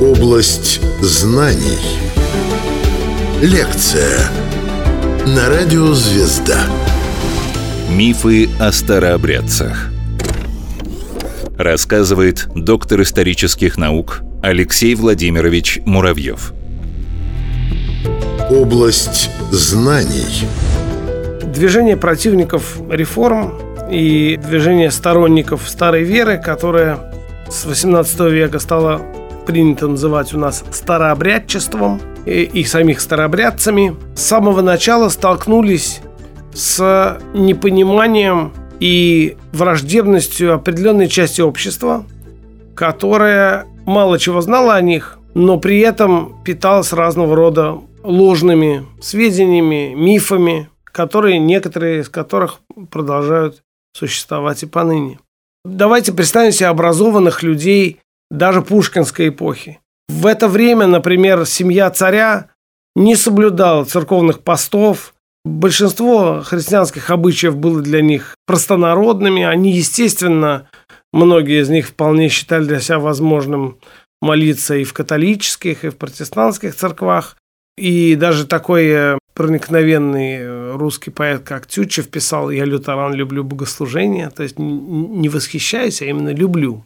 Область знаний. Лекция на радио «Звезда». Мифы о старообрядцах. Рассказывает доктор исторических наук Алексей Владимирович Муравьев. Область знаний. Движение противников реформ и движение сторонников старой веры, которое с 18 века стало принято называть у нас старообрядчеством и, и самих старообрядцами, с самого начала столкнулись с непониманием и враждебностью определенной части общества, которая мало чего знала о них, но при этом питалась разного рода ложными сведениями, мифами, которые некоторые из которых продолжают существовать и поныне. Давайте представим себе образованных людей даже пушкинской эпохи. В это время, например, семья царя не соблюдала церковных постов. Большинство христианских обычаев было для них простонародными. Они, естественно, многие из них вполне считали для себя возможным молиться и в католических, и в протестантских церквах. И даже такой проникновенный э, русский поэт, как Тютчев, писал «Я лютеран, люблю богослужение», то есть не восхищаюсь, а именно люблю.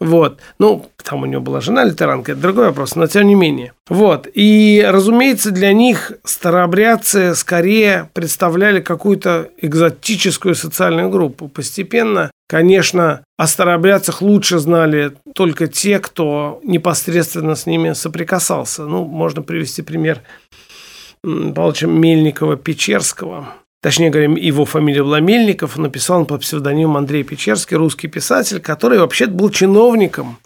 Вот. Ну, там у него была жена лютеранка, это другой вопрос, но тем не менее. Вот. И, разумеется, для них старообрядцы скорее представляли какую-то экзотическую социальную группу. Постепенно, конечно, о старообрядцах лучше знали только те, кто непосредственно с ними соприкасался. Ну, можно привести пример Павловича Мельникова-Печерского, точнее говоря, его фамилия была Мельников, написал он под псевдонимом Андрей Печерский, русский писатель, который вообще был чиновником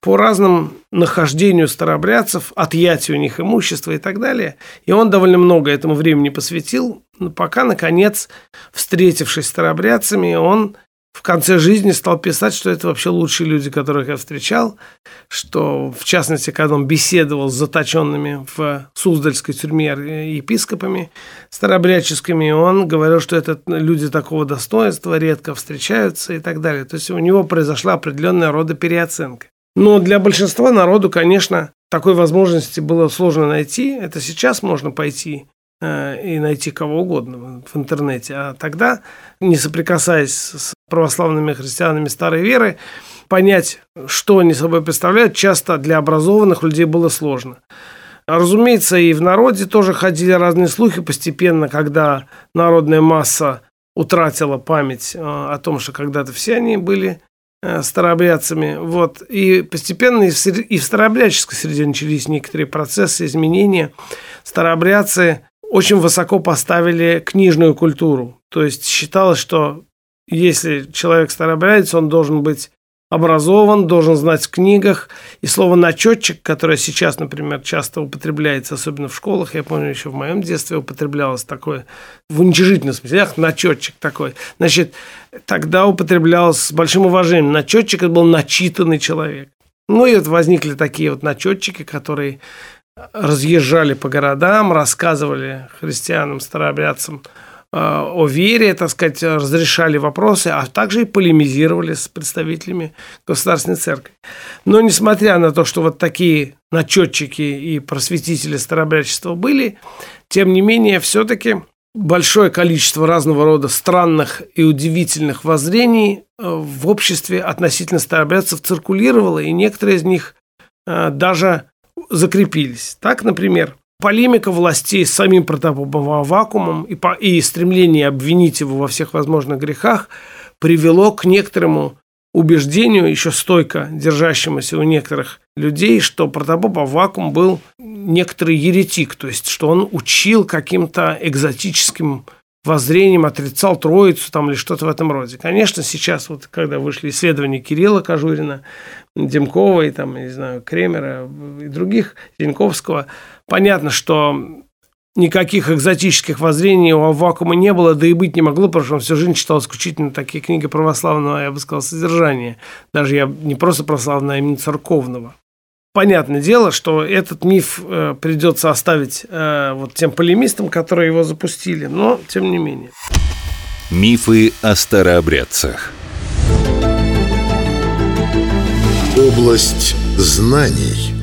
по разным нахождению старобрядцев, отъятию у них имущества и так далее. И он довольно много этому времени посвятил, пока, наконец, встретившись с старобрядцами, он в конце жизни стал писать, что это вообще лучшие люди, которых я встречал, что, в частности, когда он беседовал с заточенными в Суздальской тюрьме епископами старообрядческими, он говорил, что это люди такого достоинства редко встречаются и так далее. То есть у него произошла определенная рода переоценка. Но для большинства народу, конечно, такой возможности было сложно найти. Это сейчас можно пойти и найти кого угодно в интернете. А тогда, не соприкасаясь с православными христианами старой веры, понять, что они собой представляют, часто для образованных людей было сложно. Разумеется, и в народе тоже ходили разные слухи постепенно, когда народная масса утратила память э, о том, что когда-то все они были э, старообрядцами. Вот. И постепенно и в старообрядческой среде начались некоторые процессы, изменения. Старообрядцы очень высоко поставили книжную культуру. То есть считалось, что если человек старообрядец, он должен быть образован, должен знать в книгах. И слово «начетчик», которое сейчас, например, часто употребляется, особенно в школах, я помню, еще в моем детстве употреблялось такое, в уничижительном смысле, ах, начетчик такой. Значит, тогда употреблялось с большим уважением. Начетчик – это был начитанный человек. Ну и вот возникли такие вот начетчики, которые разъезжали по городам, рассказывали христианам, старообрядцам э, о вере, так сказать, разрешали вопросы, а также и полемизировали с представителями Государственной Церкви. Но несмотря на то, что вот такие начетчики и просветители старообрядчества были, тем не менее, все-таки большое количество разного рода странных и удивительных воззрений э, в обществе относительно старообрядцев циркулировало, и некоторые из них э, даже закрепились. Так, например, полемика властей с самим Протопопом Авакумом и, по, и стремление обвинить его во всех возможных грехах привело к некоторому убеждению, еще стойко держащемуся у некоторых людей, что Протопоп Авакум был некоторый еретик, то есть что он учил каким-то экзотическим воззрением отрицал Троицу там, или что-то в этом роде. Конечно, сейчас, вот, когда вышли исследования Кирилла Кожурина, Демкова и, там, не знаю, Кремера и других, Зиньковского, понятно, что никаких экзотических воззрений у Аввакума не было, да и быть не могло, потому что он всю жизнь читал исключительно такие книги православного, я бы сказал, содержания. Даже я не просто православного, а именно церковного. Понятное дело, что этот миф э, придется оставить э, вот тем полемистам, которые его запустили, но тем не менее. Мифы о старообрядцах. Область знаний.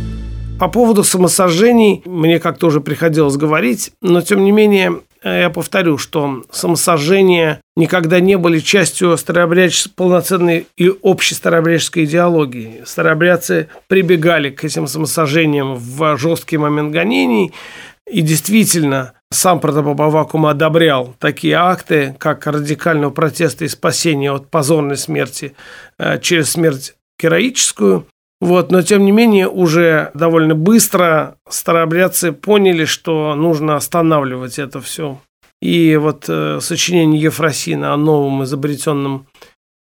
По поводу самосожжений мне как-то уже приходилось говорить, но тем не менее я повторю, что самосожжения никогда не были частью старообрядческой, полноценной и общей старообрядческой идеологии. Старообрядцы прибегали к этим самосожжениям в жесткий момент гонений, и действительно, сам протопоп Авакум одобрял такие акты, как радикального протеста и спасения от позорной смерти э, через смерть героическую. Вот, но тем не менее уже довольно быстро старообрядцы поняли, что нужно останавливать это все. И вот э, сочинение Ефросина о новом изобретенном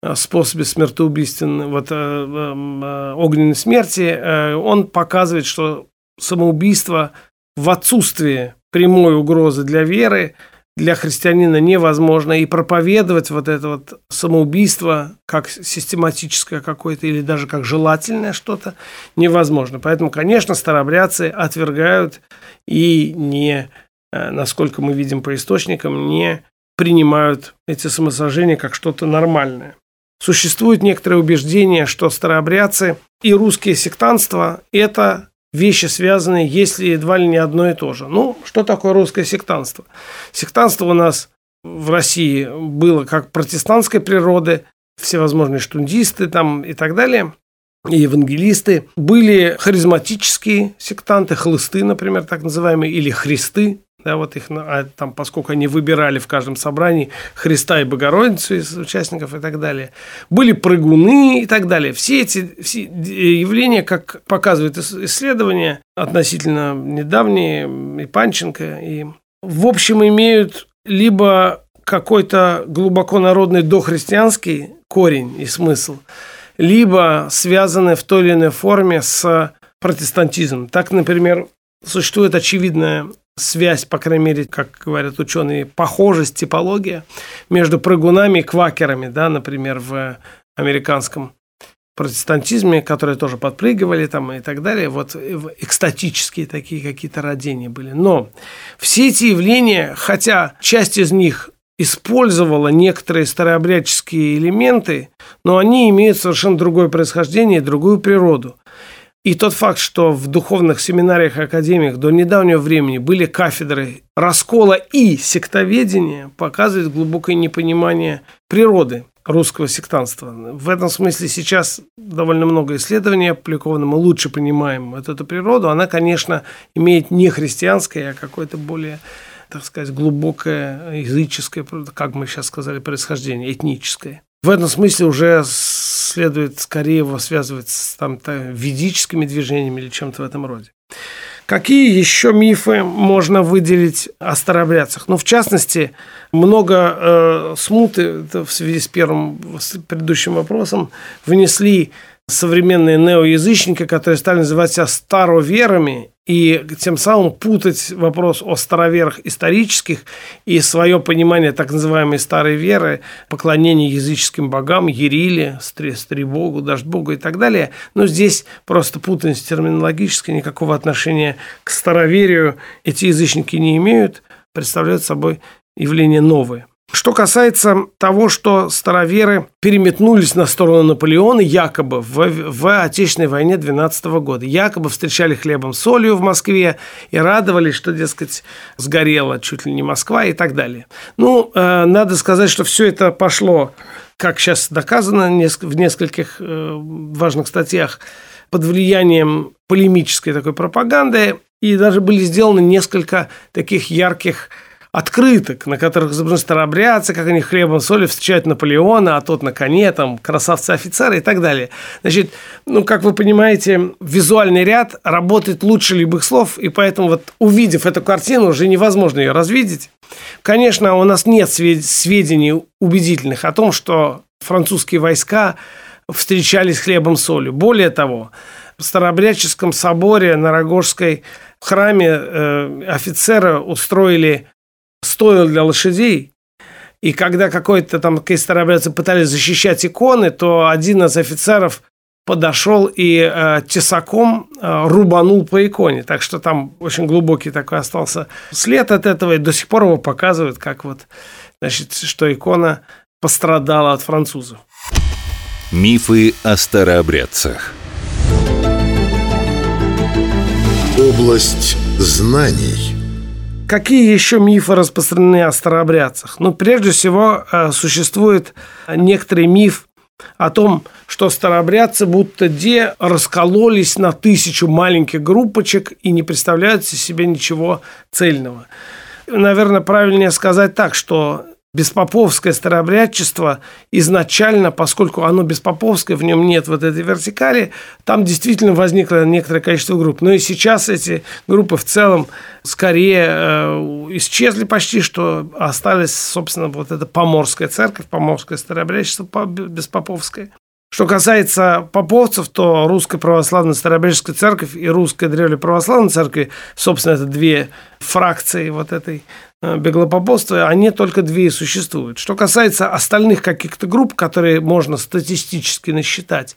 э, способе смертоубийственной, вот э, э, огненной смерти, э, он показывает, что самоубийство в отсутствии прямой угрозы для веры – для христианина невозможно. И проповедовать вот это вот самоубийство как систематическое какое-то или даже как желательное что-то невозможно. Поэтому, конечно, старобрядцы отвергают и не, э, насколько мы видим по источникам, не принимают эти самосожжения как что-то нормальное. Существует некоторое убеждение, что старообрядцы и русские сектанства – это вещи связанные, если едва ли не одно и то же. Ну, что такое русское сектанство? Сектанство у нас в России было как протестантской природы, всевозможные штундисты там и так далее, и евангелисты. Были харизматические сектанты, хлысты, например, так называемые, или христы, да, вот их, а там, поскольку они выбирали в каждом собрании Христа и Богородицу из участников и так далее. Были прыгуны и так далее. Все эти все явления, как показывают исследования, относительно недавние, и Панченко, и в общем имеют либо какой-то глубоко народный дохристианский корень и смысл, либо связаны в той или иной форме с протестантизмом. Так, например, существует очевидная связь, по крайней мере, как говорят ученые, похожесть, типология между прыгунами и квакерами, да, например, в американском протестантизме, которые тоже подпрыгивали там и так далее, вот экстатические такие какие-то родения были. Но все эти явления, хотя часть из них использовала некоторые старообрядческие элементы, но они имеют совершенно другое происхождение и другую природу. И тот факт, что в духовных семинариях и академиях до недавнего времени были кафедры раскола и сектоведения, показывает глубокое непонимание природы русского сектанства. В этом смысле сейчас довольно много исследований опубликовано, мы лучше понимаем вот эту природу. Она, конечно, имеет не христианское, а какое-то более так сказать, глубокое языческое, как мы сейчас сказали, происхождение, этническое. В этом смысле уже следует скорее его связывать с там, ведическими движениями или чем-то в этом роде. Какие еще мифы можно выделить о старообрядцах? Ну, в частности, много э, смуты в связи с первым, с предыдущим вопросом внесли современные неоязычники, которые стали называть себя староверами, и тем самым путать вопрос о староверах исторических и свое понимание так называемой старой веры, поклонение языческим богам, Ериле, Стребогу, Дождь-Богу и так далее. Но здесь просто путаница терминологическая, никакого отношения к староверию эти язычники не имеют, представляют собой явление новое. Что касается того, что староверы переметнулись на сторону Наполеона якобы в, в Отечественной войне 12 года. Якобы встречали хлебом солью в Москве и радовались, что, дескать, сгорела чуть ли не Москва и так далее. Ну, э, надо сказать, что все это пошло, как сейчас доказано в нескольких э, важных статьях, под влиянием полемической такой пропаганды, и даже были сделаны несколько таких ярких открыток, на которых изображены старообрядцы, как они хлебом соли встречают Наполеона, а тот на коне, там, красавцы-офицеры и так далее. Значит, ну, как вы понимаете, визуальный ряд работает лучше любых слов, и поэтому вот увидев эту картину, уже невозможно ее развидеть. Конечно, у нас нет сведений убедительных о том, что французские войска встречались хлебом солью. Более того, в Старообрядческом соборе на Рогожской храме э, офицеры устроили стоил для лошадей. И когда какой-то там какие пытались защищать иконы, то один из офицеров подошел и э, тесаком э, рубанул по иконе. Так что там очень глубокий такой остался след от этого. И до сих пор его показывают, как вот, значит, что икона пострадала от французов. Мифы о старообрядцах. Область знаний – Какие еще мифы распространены о старообрядцах? Ну, прежде всего, э, существует некоторый миф о том, что старообрядцы будто де раскололись на тысячу маленьких группочек и не представляют себе ничего цельного. Наверное, правильнее сказать так, что беспоповское старообрядчество изначально, поскольку оно беспоповское, в нем нет вот этой вертикали, там действительно возникло некоторое количество групп. Но и сейчас эти группы в целом скорее э, исчезли почти, что остались, собственно, вот эта поморская церковь, поморское старообрядчество беспоповское. Что касается поповцев, то Русская Православная Старообрядческая Церковь и Русская Древлеправославная Церковь, собственно, это две фракции вот этой Э, беглопоповства, они только две и существуют. Что касается остальных каких-то групп, которые можно статистически насчитать,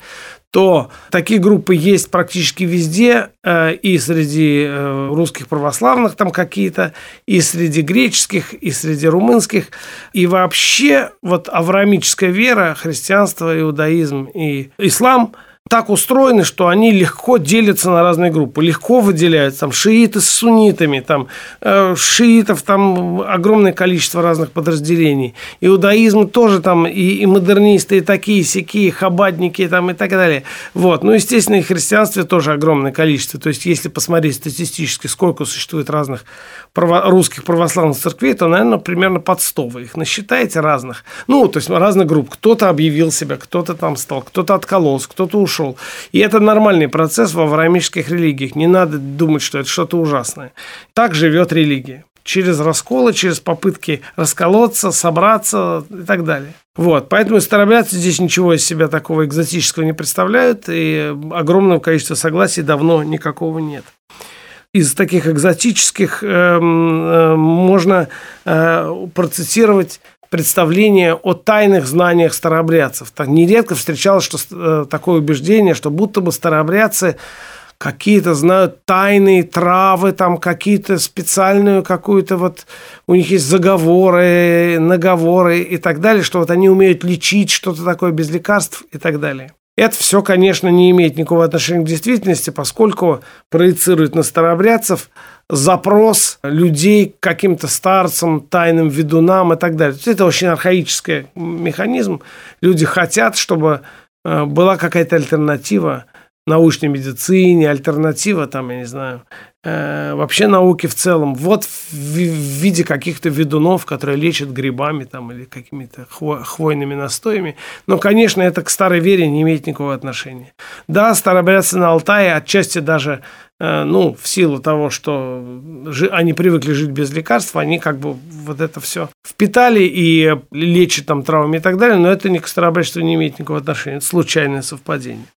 то такие группы есть практически везде, э, и среди э, русских православных там какие-то, и среди греческих, и среди румынских. И вообще вот авраамическая вера, христианство, иудаизм и ислам – так устроены, что они легко делятся на разные группы, легко выделяются, там, шииты с суннитами, там, э, шиитов там огромное количество разных подразделений, иудаизм тоже там и, и модернисты, и такие, сякие, хабадники там и так далее. Вот. Ну, естественно, и христианстве тоже огромное количество. То есть, если посмотреть статистически, сколько существует разных право, русских православных церквей, то, наверное, примерно под 100 вы их насчитаете разных. Ну, то есть, разных групп. Кто-то объявил себя, кто-то там стал, кто-то откололся, кто-то ушел ушел. И это нормальный процесс в авраамических религиях. Не надо думать, что это что-то ужасное. Так живет религия. Через расколы, через попытки расколоться, собраться и так далее. Вот, поэтому старобрядцы здесь ничего из себя такого экзотического не представляют, и огромного количества согласий давно никакого нет из таких экзотических э, э, можно э, процитировать представление о тайных знаниях старообрядцев. Так нередко встречалось что, э, такое убеждение, что будто бы старообрядцы какие-то знают тайные травы, там какие-то специальную какую-то вот, у них есть заговоры, наговоры и так далее, что вот они умеют лечить что-то такое без лекарств и так далее. Это все, конечно, не имеет никакого отношения к действительности, поскольку проецирует на старообрядцев запрос людей к каким-то старцам, тайным ведунам и так далее. Это очень архаический механизм. Люди хотят, чтобы э, была какая-то альтернатива научной медицине, альтернатива, там, я не знаю, э, вообще науки в целом. Вот в, виде каких-то ведунов, которые лечат грибами там, или какими-то хво, хвойными настоями. Но, конечно, это к старой вере не имеет никакого отношения. Да, старообрядцы на Алтае отчасти даже э, ну, в силу того, что они привыкли жить без лекарств, они как бы вот это все впитали и лечат там травмами и так далее, но это ни к старообрядчеству не имеет никакого отношения, это случайное совпадение.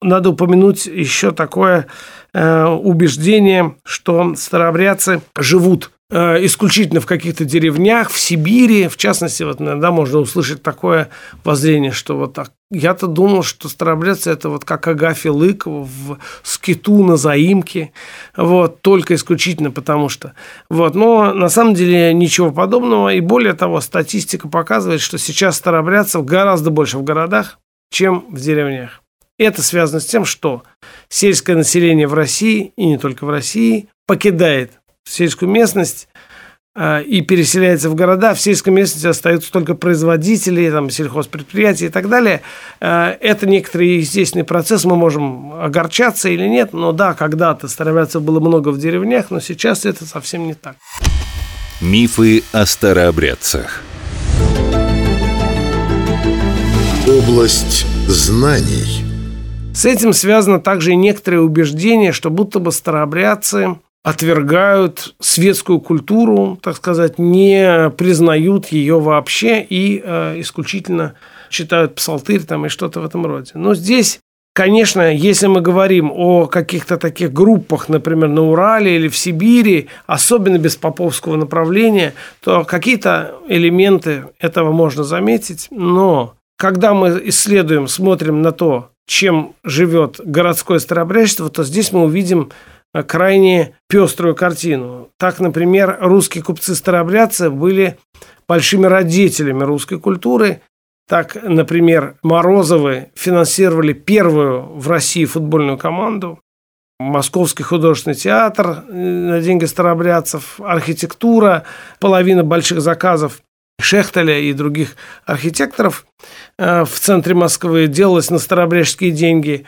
Надо упомянуть еще такое э, убеждение, что старообрядцы живут э, исключительно в каких-то деревнях, в Сибири. В частности, вот иногда можно услышать такое воззрение, что вот так. Я-то думал, что старообрядцы – это вот как Агафья Лыкова в скиту на заимке, вот, только исключительно потому что. Вот, но на самом деле ничего подобного. И более того, статистика показывает, что сейчас старообрядцев гораздо больше в городах, чем в деревнях. Это связано с тем, что сельское население в России, и не только в России, покидает сельскую местность э, и переселяется в города. В сельской местности остаются только производители, там, сельхозпредприятия и так далее. Э, это некоторый естественный процесс, мы можем огорчаться или нет, но да, когда-то старообрядцев было много в деревнях, но сейчас это совсем не так. Мифы о старообрядцах. Область знаний. С этим связано также и некоторое убеждение, что будто бы старообрядцы отвергают светскую культуру, так сказать, не признают ее вообще и э, исключительно читают псалтырь там и что-то в этом роде. Но здесь Конечно, если мы говорим о каких-то таких группах, например, на Урале или в Сибири, особенно без поповского направления, то какие-то элементы этого можно заметить. Но когда мы исследуем, смотрим на то, чем живет городское старообрядчество, то здесь мы увидим э, крайне пеструю картину. Так, например, русские купцы-старообрядцы были большими родителями русской культуры. Так, например, Морозовы финансировали первую в России футбольную команду. Московский художественный театр э, на деньги старобрядцев, архитектура, половина больших заказов Шехтеля и других архитекторов э, в центре Москвы делалось на старобрядческие деньги.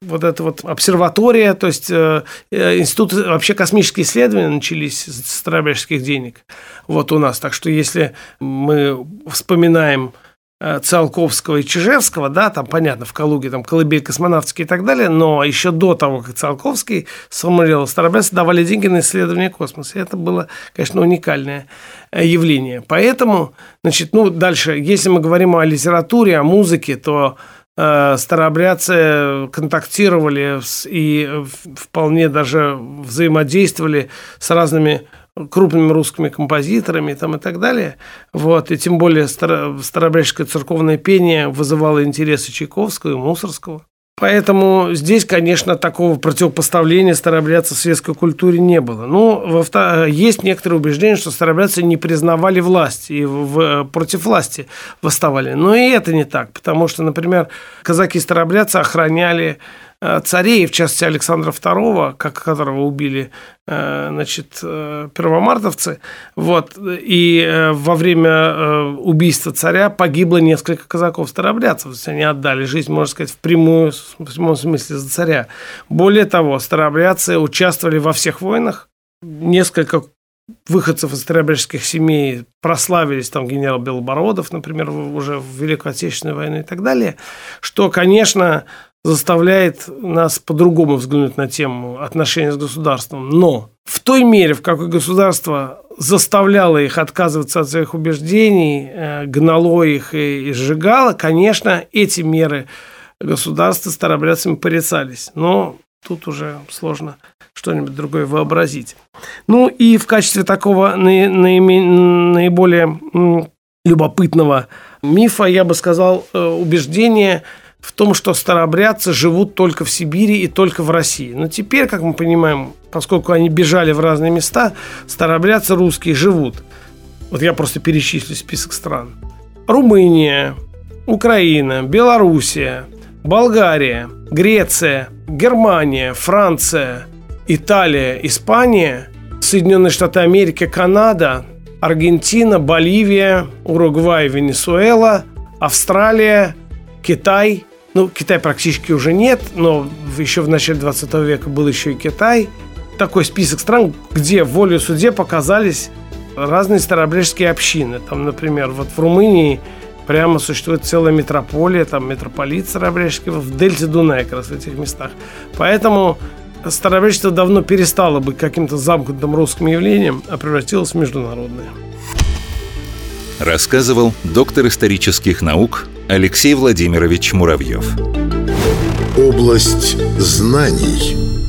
Вот эта вот обсерватория, то есть э, институт, вообще космические исследования начались с старобрядческих денег вот у нас. Так что если мы вспоминаем Э, Циолковского и Чижевского, да, там, понятно, в Калуге там колыбель космонавтский и так далее, но еще до того, как Циолковский сформулировал старобрядцы, давали деньги на исследование космоса. И это было, конечно, уникальное э, явление. Поэтому, значит, ну, дальше, если мы говорим о литературе, о музыке, то э, старообрядцы контактировали и вполне даже взаимодействовали с разными крупными русскими композиторами там, и так далее. Вот. И тем более старо, старобрядческое церковное пение вызывало интересы Чайковского и Мусорского. Поэтому здесь, конечно, такого противопоставления старообрядцев светской культуре не было. Ну, есть некоторые убеждения, что старообрядцы не признавали власть и в, против власти восставали. Но и это не так, потому что, например, казаки-старообрядцы охраняли Э, царей, в частности Александра II, как которого убили э, значит, э, первомартовцы. Вот. И во время убийства царя погибло несколько казаков-старобрядцев. То есть они отдали жизнь, можно сказать, в, прямую, в прямом смысле за царя. Более того, старообрядцы участвовали во всех войнах. Несколько выходцев из старообрядческих семей прославились, там генерал Белобородов, например, уже в Великую Отечественную войну и так далее, что, конечно, заставляет нас по-другому взглянуть на тему отношений с государством. Но в той мере, в какой государство заставляло их отказываться от своих убеждений, э, гнало их и сжигало, конечно, эти меры государства старобрядцами порицались. Но тут уже сложно что-нибудь другое вообразить. Ну и в качестве такого наиболее любопытного мифа я бы сказал э, убеждение – в том, что старообрядцы живут только в Сибири и только в России. Но теперь, как мы понимаем, поскольку они бежали в разные места, старообрядцы русские живут. Вот я просто перечислю список стран. Румыния, Украина, Белоруссия, Болгария, Греция, Германия, Франция, Италия, Испания, Соединенные Штаты Америки, Канада, Аргентина, Боливия, Уругвай, Венесуэла, Австралия, Китай, ну, Китай практически уже нет, но еще в начале 20 века был еще и Китай. Такой список стран, где волю суде показались разные старообрядческие общины. Там, например, вот в Румынии прямо существует целая метрополия, там митрополит старообрядческий в дельте Дуная, как раз в этих местах. Поэтому старообрядчество давно перестало быть каким-то замкнутым русским явлением, а превратилось в международное. Рассказывал доктор исторических наук Алексей Владимирович Муравьев. Область знаний.